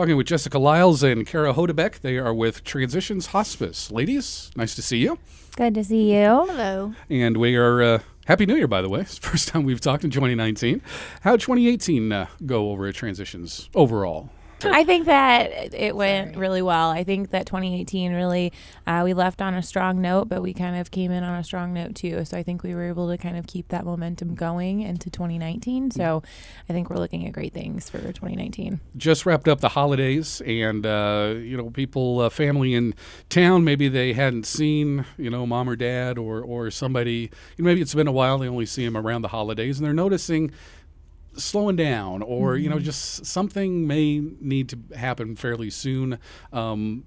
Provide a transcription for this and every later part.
Talking with Jessica Lyles and Kara Hodabeck. They are with Transitions Hospice. Ladies, nice to see you. Good to see you. Hello. And we are uh, Happy New Year, by the way. It's the first time we've talked in 2019. How 2018 uh, go over at Transitions overall? I think that it went really well. I think that 2018 really, uh, we left on a strong note, but we kind of came in on a strong note too. So I think we were able to kind of keep that momentum going into 2019. So I think we're looking at great things for 2019. Just wrapped up the holidays, and uh, you know, people, uh, family in town, maybe they hadn't seen, you know, mom or dad or or somebody. You know, maybe it's been a while. They only see them around the holidays, and they're noticing slowing down or you know just something may need to happen fairly soon. Um,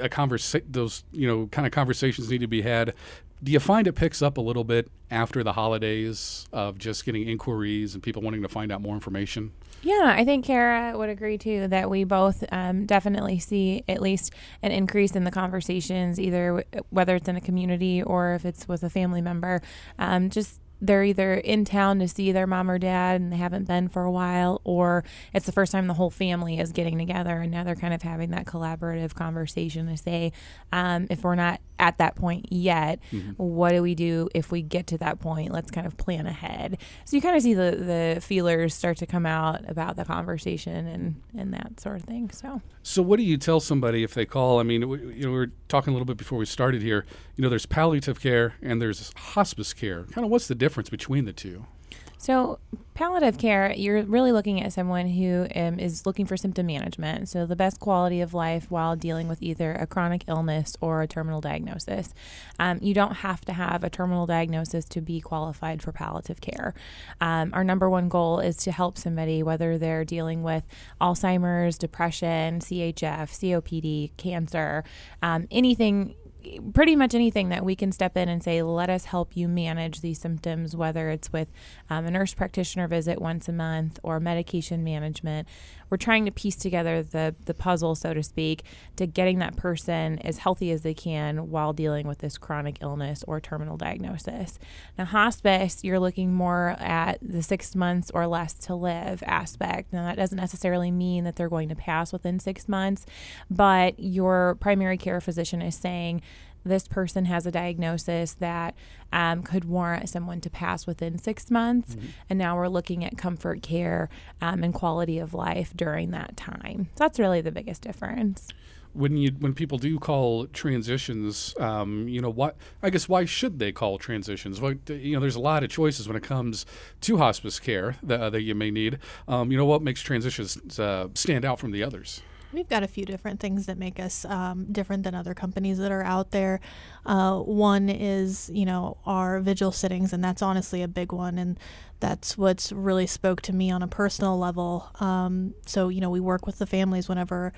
a conversa- those you know kind of conversations need to be had. Do you find it picks up a little bit after the holidays of just getting inquiries and people wanting to find out more information? Yeah, I think Kara would agree too that we both um, definitely see at least an increase in the conversations, either w- whether it's in a community or if it's with a family member. Um, just they're either in town to see their mom or dad and they haven't been for a while, or it's the first time the whole family is getting together and now they're kind of having that collaborative conversation to say, um, if we're not at that point yet, what do we do if we get to that point? Let's kind of plan ahead. So you kind of see the, the feelers start to come out about the conversation and, and that sort of thing. So So, what do you tell somebody if they call? I mean, we, you know, we were talking a little bit before we started here. You know, there's palliative care and there's hospice care. Kind of, what's the difference between the two? So, palliative care, you're really looking at someone who um, is looking for symptom management. So, the best quality of life while dealing with either a chronic illness or a terminal diagnosis. Um, you don't have to have a terminal diagnosis to be qualified for palliative care. Um, our number one goal is to help somebody, whether they're dealing with Alzheimer's, depression, CHF, COPD, cancer, um, anything pretty much anything that we can step in and say, let us help you manage these symptoms, whether it's with um, a nurse practitioner visit once a month or medication management. We're trying to piece together the, the puzzle, so to speak, to getting that person as healthy as they can while dealing with this chronic illness or terminal diagnosis. Now, hospice, you're looking more at the six months or less to live aspect. Now, that doesn't necessarily mean that they're going to pass within six months, but your primary care physician is saying, this person has a diagnosis that um, could warrant someone to pass within six months. And now we're looking at comfort care um, and quality of life during that time. So that's really the biggest difference. when you when people do call transitions, um, you know what? I guess why should they call transitions? What you know, there's a lot of choices when it comes to hospice care that, uh, that you may need. Um, you know what makes transitions uh, stand out from the others? We've got a few different things that make us um, different than other companies that are out there. Uh, one is, you know, our vigil sittings, and that's honestly a big one. And that's what's really spoke to me on a personal level. Um, so, you know, we work with the families whenever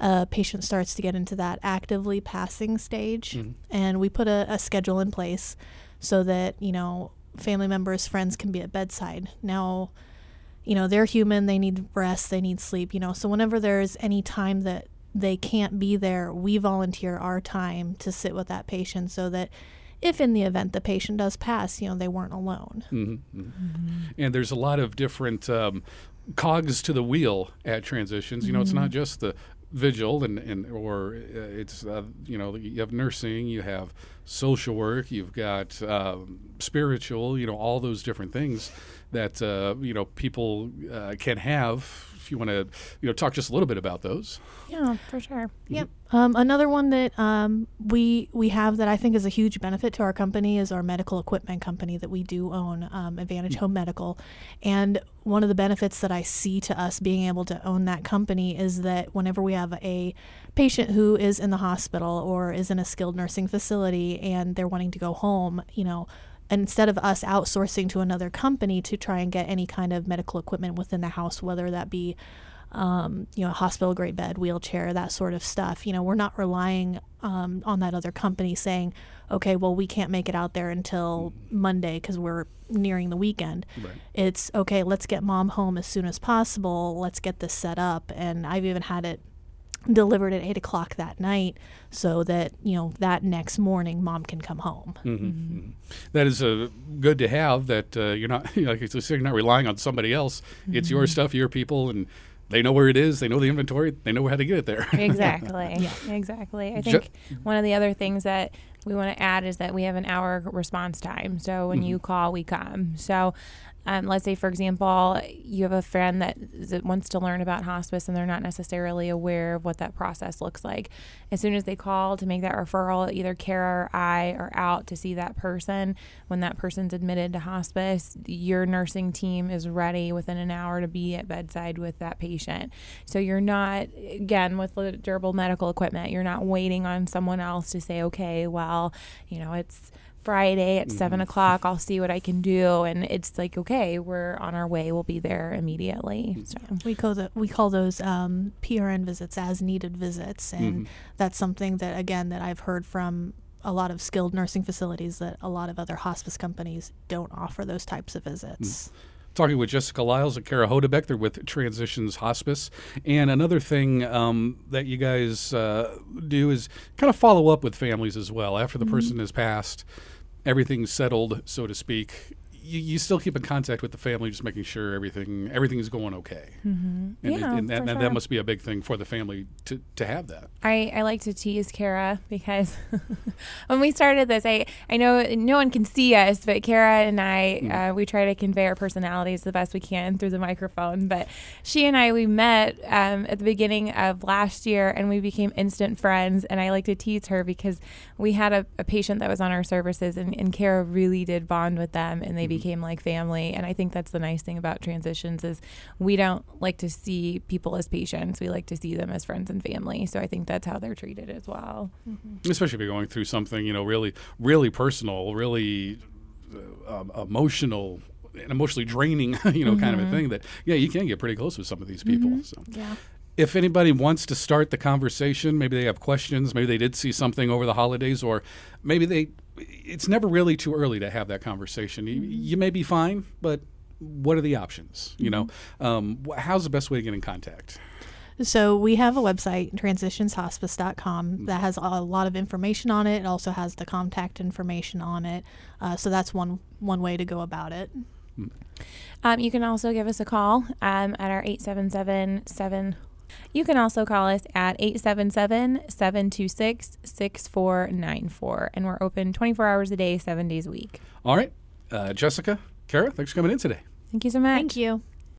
a patient starts to get into that actively passing stage, and we put a, a schedule in place so that, you know, family members, friends can be at bedside. Now, you know they're human they need rest they need sleep you know. So whenever there's any time that they can't be there we volunteer our time to sit with that patient so that if in the event the patient does pass you know they weren't alone. Mm-hmm, mm-hmm. And there's a lot of different um, cogs to the wheel at transitions. You know, it's not mm-hmm. just the vigil and, and or uh, it's uh, you know you have nursing, you have social work, you've got um, spiritual. You know, all those different things that uh, you know people uh, can have. You want to, you know, talk just a little bit about those. Yeah, for sure. Yep. Um, another one that um, we we have that I think is a huge benefit to our company is our medical equipment company that we do own, um, Advantage Home Medical. And one of the benefits that I see to us being able to own that company is that whenever we have a patient who is in the hospital or is in a skilled nursing facility and they're wanting to go home, you know. Instead of us outsourcing to another company to try and get any kind of medical equipment within the house, whether that be um, you know, a hospital grade bed, wheelchair, that sort of stuff. You know, we're not relying um, on that other company saying, okay, well, we can't make it out there until Monday because we're nearing the weekend. Right. It's okay, let's get mom home as soon as possible. Let's get this set up. And I've even had it delivered at eight o'clock that night so that, you know, that next morning mom can come home. Mm-hmm. That is uh, good to have. That uh, you're not like you said, you're not relying on somebody else. It's your stuff, your people, and they know where it is, they know the inventory, they know how to get it there. exactly. yeah. Exactly. I Ju- think one of the other things that we want to add is that we have an hour response time. So when you call, we come. So um, let's say, for example, you have a friend that, that wants to learn about hospice and they're not necessarily aware of what that process looks like. As soon as they call to make that referral, either Kara or I are out to see that person. When that person's admitted to hospice, your nursing team is ready within an hour to be at bedside with that patient. So you're not, again, with durable medical equipment, you're not waiting on someone else to say, okay, well, you know, it's Friday at seven mm-hmm. o'clock. I'll see what I can do, and it's like, okay, we're on our way. We'll be there immediately. Mm-hmm. So. We call the, we call those um, PRN visits as needed visits, and mm-hmm. that's something that again that I've heard from a lot of skilled nursing facilities that a lot of other hospice companies don't offer those types of visits. Talking with Jessica Lyles at Kara Hodabeck. They're with Transitions Hospice. And another thing um, that you guys uh, do is kind of follow up with families as well. After the person has passed, everything's settled, so to speak. You, you still keep in contact with the family, just making sure everything everything is going okay. Mm-hmm. And, it- Yeah, and, that, sure. that must be a big thing for the family to, to have that. I, I like to tease Kara because when we started this, I, I know no one can see us, but Kara and I, uh, we try to convey our personalities the best we can through the microphone. But she and I, we met um, at the beginning of last year and we became instant friends. And I like to tease her because we had a, a patient that was on our services and, and Kara really did bond with them and they became like family. And I think that's the nice thing about transitions is we don't like to see people as patients. We like to see them as friends and family. So I think that's how they're treated as well. especially if you're going through something you know really really personal really uh, um, emotional and emotionally draining you know kind of a thing that yeah you can get pretty close with some of these people so Yeah. If anybody wants to start the conversation maybe they have questions maybe they did see something over the holidays or maybe they it's never really too early to have that conversation you, you may be fine but what are the options you know um, how's the best way to get in contact So we have a website, transitionshospice.com, that has a lot of information on it. It also has the contact information on it. Uh, so that's one one way to go about it. Um, you can also give us a call um, at our 877 7. You can also call us at 877 726 6494. And we're open 24 hours a day, seven days a week. all right uh, jessica kara thanks for coming in today Thank you so much. Thank you.